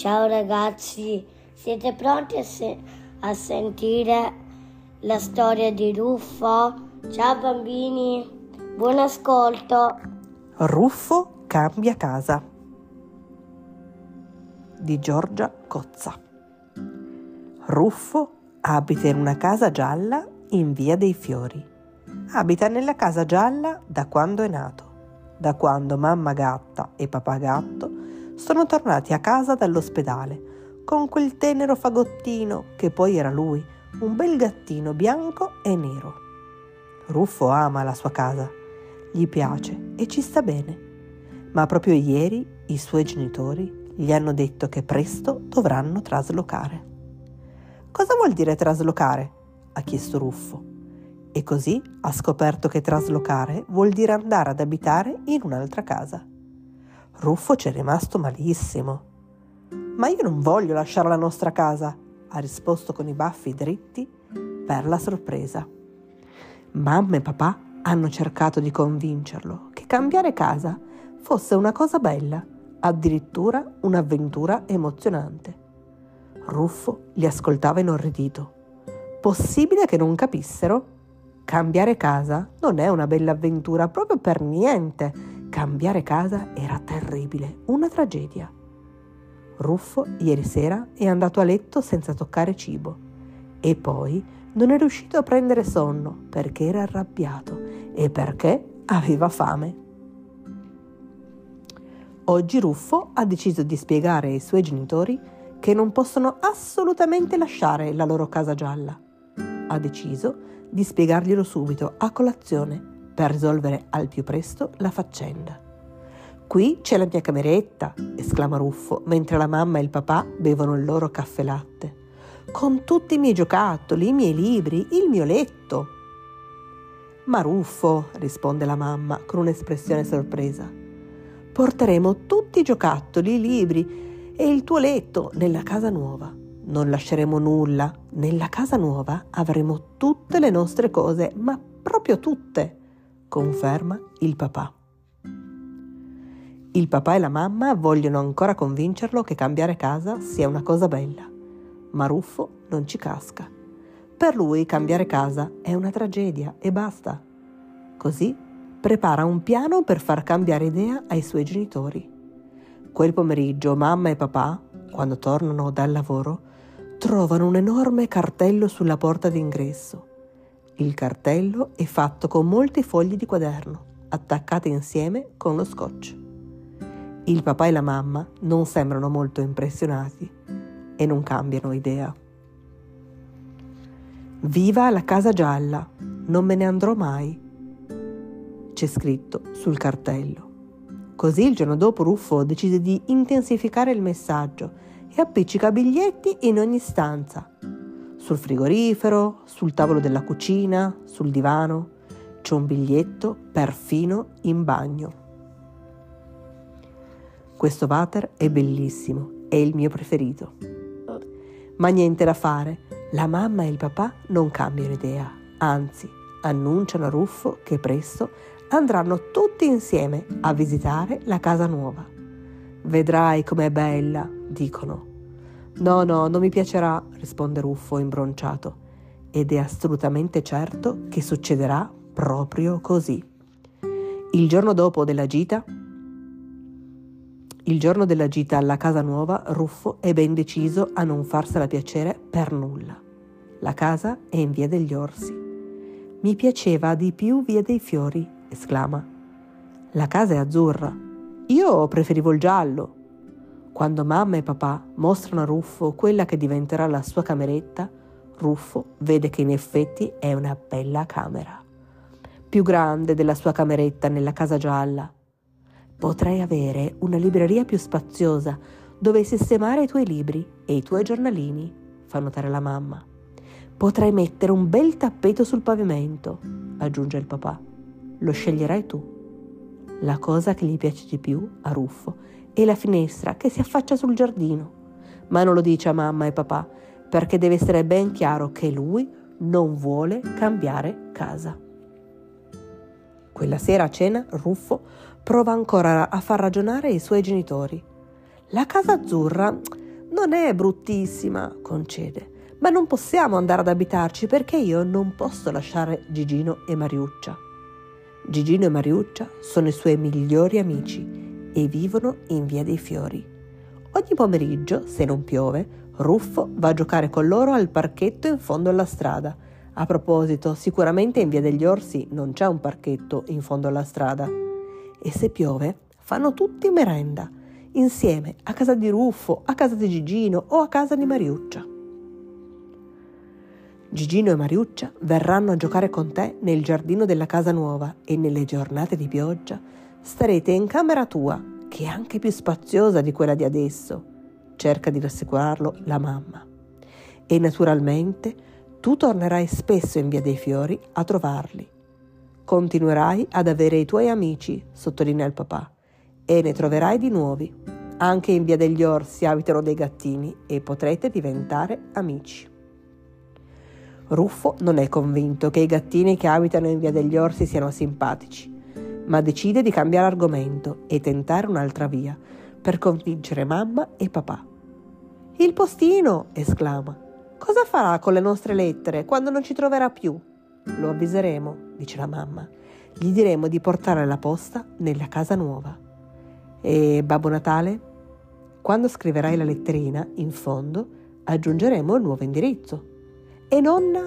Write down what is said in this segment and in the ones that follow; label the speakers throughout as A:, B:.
A: Ciao ragazzi, siete pronti a, se- a sentire la storia di Ruffo? Ciao bambini, buon ascolto.
B: Ruffo cambia casa di Giorgia Cozza. Ruffo abita in una casa gialla in via dei Fiori. Abita nella casa gialla da quando è nato, da quando mamma gatta e papà gatto sono tornati a casa dall'ospedale con quel tenero fagottino che poi era lui, un bel gattino bianco e nero. Ruffo ama la sua casa, gli piace e ci sta bene. Ma proprio ieri i suoi genitori gli hanno detto che presto dovranno traslocare. Cosa vuol dire traslocare? ha chiesto Ruffo. E così ha scoperto che traslocare vuol dire andare ad abitare in un'altra casa. Ruffo c'è rimasto malissimo. Ma io non voglio lasciare la nostra casa, ha risposto con i baffi dritti per la sorpresa. Mamma e papà hanno cercato di convincerlo che cambiare casa fosse una cosa bella, addirittura un'avventura emozionante. Ruffo li ascoltava inorridito. Possibile che non capissero? Cambiare casa non è una bella avventura proprio per niente. Cambiare casa era terribile, una tragedia. Ruffo ieri sera è andato a letto senza toccare cibo e poi non è riuscito a prendere sonno perché era arrabbiato e perché aveva fame. Oggi Ruffo ha deciso di spiegare ai suoi genitori che non possono assolutamente lasciare la loro casa gialla. Ha deciso di spiegarglielo subito a colazione per risolvere al più presto la faccenda. Qui c'è la mia cameretta, esclama Ruffo, mentre la mamma e il papà bevono il loro caffè latte. Con tutti i miei giocattoli, i miei libri, il mio letto. Ma Ruffo, risponde la mamma con un'espressione sorpresa, porteremo tutti i giocattoli, i libri e il tuo letto nella casa nuova. Non lasceremo nulla. Nella casa nuova avremo tutte le nostre cose, ma proprio tutte, conferma il papà. Il papà e la mamma vogliono ancora convincerlo che cambiare casa sia una cosa bella, ma Ruffo non ci casca. Per lui cambiare casa è una tragedia e basta. Così prepara un piano per far cambiare idea ai suoi genitori. Quel pomeriggio mamma e papà, quando tornano dal lavoro, trovano un enorme cartello sulla porta d'ingresso. Il cartello è fatto con molti fogli di quaderno, attaccati insieme con lo scotch. Il papà e la mamma non sembrano molto impressionati e non cambiano idea. Viva la casa gialla, non me ne andrò mai, c'è scritto sul cartello. Così il giorno dopo Ruffo decide di intensificare il messaggio e appiccica biglietti in ogni stanza. Sul frigorifero, sul tavolo della cucina, sul divano. C'è un biglietto perfino in bagno. Questo water è bellissimo, è il mio preferito. Ma niente da fare, la mamma e il papà non cambiano idea, anzi annunciano a Ruffo che presto andranno tutti insieme a visitare la casa nuova. Vedrai com'è bella, dicono. No, no, non mi piacerà, risponde Ruffo imbronciato, ed è assolutamente certo che succederà proprio così. Il giorno dopo della gita, il giorno della gita alla casa nuova, Ruffo è ben deciso a non farsela piacere per nulla. La casa è in via degli Orsi. Mi piaceva di più via dei Fiori, esclama. La casa è azzurra. Io preferivo il giallo. Quando mamma e papà mostrano a Ruffo quella che diventerà la sua cameretta, Ruffo vede che in effetti è una bella camera. Più grande della sua cameretta nella casa gialla Potrei avere una libreria più spaziosa dove sistemare i tuoi libri e i tuoi giornalini, fa notare la mamma. Potrei mettere un bel tappeto sul pavimento, aggiunge il papà. Lo sceglierai tu. La cosa che gli piace di più a Ruffo è la finestra che si affaccia sul giardino, ma non lo dice a mamma e papà perché deve essere ben chiaro che lui non vuole cambiare casa. Quella sera a cena Ruffo prova ancora a far ragionare i suoi genitori. La casa azzurra Non è bruttissima, concede, ma non possiamo andare ad abitarci perché io non posso lasciare Gigino e Mariuccia. Gigino e Mariuccia sono i suoi migliori amici e vivono in Via dei Fiori. Ogni pomeriggio, se non piove, Ruffo va a giocare con loro al parchetto in fondo alla strada. A proposito, sicuramente in Via degli Orsi non c'è un parchetto in fondo alla strada. E se piove, fanno tutti merenda, insieme a casa di Ruffo, a casa di Gigino o a casa di Mariuccia. Gigino e Mariuccia verranno a giocare con te nel giardino della casa nuova e nelle giornate di pioggia starete in camera tua, che è anche più spaziosa di quella di adesso cerca di rassicurarlo la mamma. E naturalmente tu tornerai spesso in Via dei Fiori a trovarli. Continuerai ad avere i tuoi amici, sottolinea il papà, e ne troverai di nuovi. Anche in Via degli Orsi abitano dei gattini e potrete diventare amici. Ruffo non è convinto che i gattini che abitano in Via degli Orsi siano simpatici, ma decide di cambiare argomento e tentare un'altra via per convincere mamma e papà. Il postino! esclama. Cosa farà con le nostre lettere quando non ci troverà più? Lo avviseremo, dice la mamma. Gli diremo di portare la posta nella casa nuova. E Babbo Natale? Quando scriverai la letterina, in fondo, aggiungeremo il nuovo indirizzo. E nonna?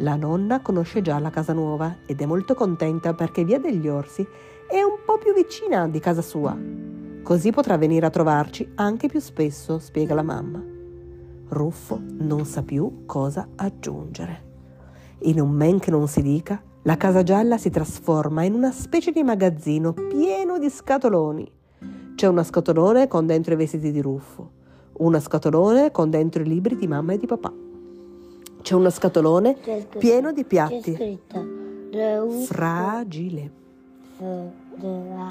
B: La nonna conosce già la casa nuova ed è molto contenta perché Via degli Orsi è un po' più vicina di casa sua. Così potrà venire a trovarci anche più spesso, spiega la mamma. Ruffo non sa più cosa aggiungere. In un men che non si dica, la casa gialla si trasforma in una specie di magazzino pieno di scatoloni. C'è uno scatolone con dentro i vestiti di Ruffo, uno scatolone con dentro i libri di mamma e di papà. C'è uno scatolone pieno di piatti. Fragile.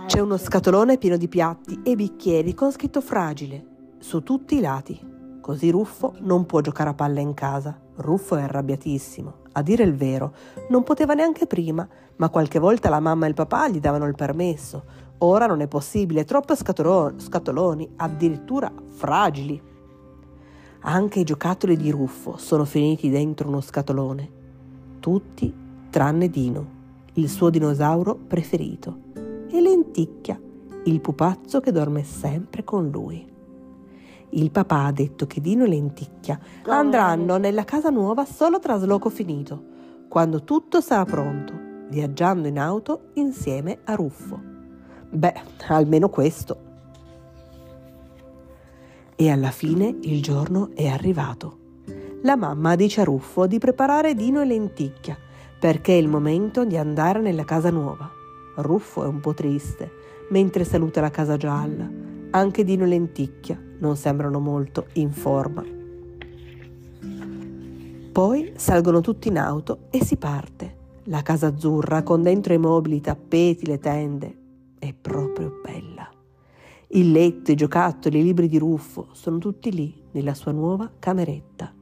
B: C'è uno scatolone pieno di piatti e bicchieri con scritto fragile su tutti i lati. Così Ruffo non può giocare a palla in casa. Ruffo è arrabbiatissimo. A dire il vero, non poteva neanche prima, ma qualche volta la mamma e il papà gli davano il permesso. Ora non è possibile, troppe scatoloni, addirittura fragili. Anche i giocattoli di Ruffo sono finiti dentro uno scatolone. Tutti tranne Dino, il suo dinosauro preferito e Lenticchia, il pupazzo che dorme sempre con lui. Il papà ha detto che Dino e Lenticchia andranno nella casa nuova solo tra sloco finito, quando tutto sarà pronto, viaggiando in auto insieme a Ruffo. Beh, almeno questo. E alla fine il giorno è arrivato. La mamma dice a Ruffo di preparare Dino e Lenticchia perché è il momento di andare nella casa nuova. Ruffo è un po' triste, mentre saluta la casa gialla. Anche Dino e Lenticchia non sembrano molto in forma. Poi salgono tutti in auto e si parte. La casa azzurra con dentro i mobili, i tappeti, le tende. È proprio bella. Il letto, i giocattoli, i libri di Ruffo sono tutti lì, nella sua nuova cameretta.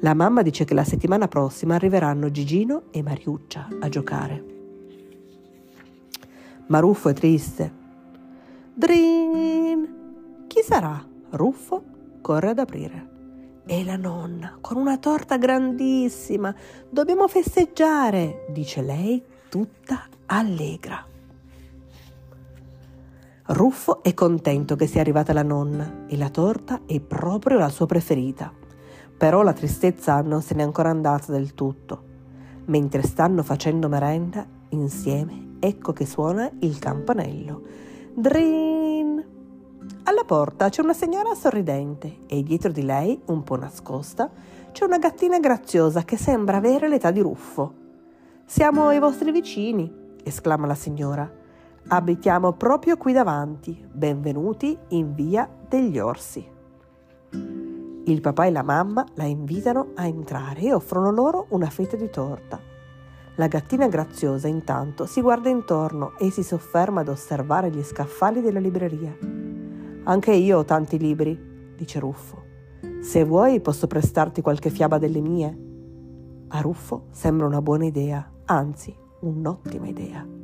B: La mamma dice che la settimana prossima arriveranno Gigino e Mariuccia a giocare. Ma Ruffo è triste. Drin! Chi sarà? Ruffo corre ad aprire. È la nonna, con una torta grandissima. Dobbiamo festeggiare, dice lei, tutta allegra. Ruffo è contento che sia arrivata la nonna e la torta è proprio la sua preferita. Però la tristezza non se n'è ancora andata del tutto. Mentre stanno facendo merenda insieme, ecco che suona il campanello. Drin! Alla porta c'è una signora sorridente e dietro di lei, un po' nascosta, c'è una gattina graziosa che sembra avere l'età di Ruffo. Siamo i vostri vicini, esclama la signora. Abitiamo proprio qui davanti. Benvenuti in via degli Orsi. Il papà e la mamma la invitano a entrare e offrono loro una fetta di torta. La gattina graziosa intanto si guarda intorno e si sofferma ad osservare gli scaffali della libreria. Anche io ho tanti libri, dice Ruffo. Se vuoi posso prestarti qualche fiaba delle mie. A Ruffo sembra una buona idea, anzi un'ottima idea.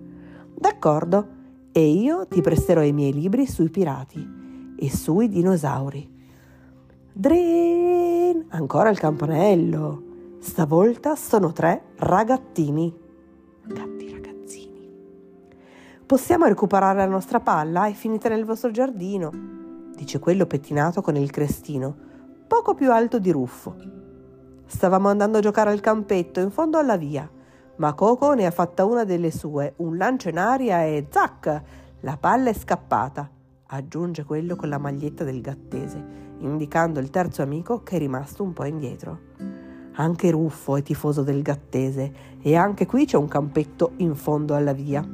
B: D'accordo, e io ti presterò i miei libri sui pirati e sui dinosauri. Drin! Ancora il campanello. Stavolta sono tre ragattini. Gatti ragazzini. Possiamo recuperare la nostra palla? È finita nel vostro giardino, dice quello pettinato con il crestino, poco più alto di Ruffo. Stavamo andando a giocare al campetto in fondo alla via, ma Coco ne ha fatta una delle sue, un lancio in aria e zac! La palla è scappata, aggiunge quello con la maglietta del gattese, indicando il terzo amico che è rimasto un po' indietro. Anche Ruffo è tifoso del gattese e anche qui c'è un campetto in fondo alla via.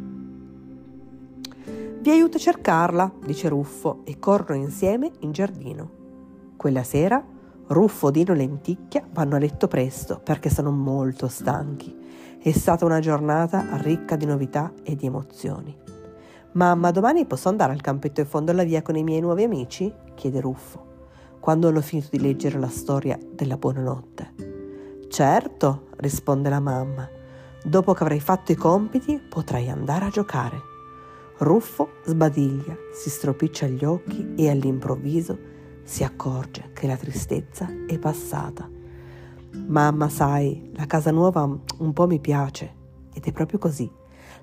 B: Vi aiuto a cercarla, dice Ruffo, e corrono insieme in giardino. Quella sera Ruffo, Dino e Lenticchia vanno a letto presto perché sono molto stanchi. È stata una giornata ricca di novità e di emozioni. Mamma, domani posso andare al campetto in fondo alla via con i miei nuovi amici? chiede Ruffo, quando hanno finito di leggere la storia della buonanotte. Certo, risponde la mamma. Dopo che avrai fatto i compiti potrai andare a giocare. Ruffo sbadiglia, si stropiccia gli occhi e all'improvviso si accorge che la tristezza è passata. Mamma, sai, la casa nuova un po' mi piace. Ed è proprio così.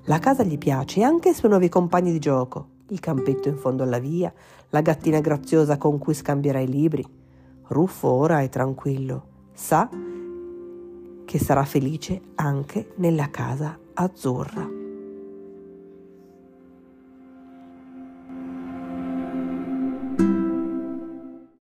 B: La casa gli piace e anche i suoi nuovi compagni di gioco. Il campetto in fondo alla via, la gattina graziosa con cui scambierà i libri. Ruffo ora è tranquillo. Sa che sarà felice anche nella casa azzurra.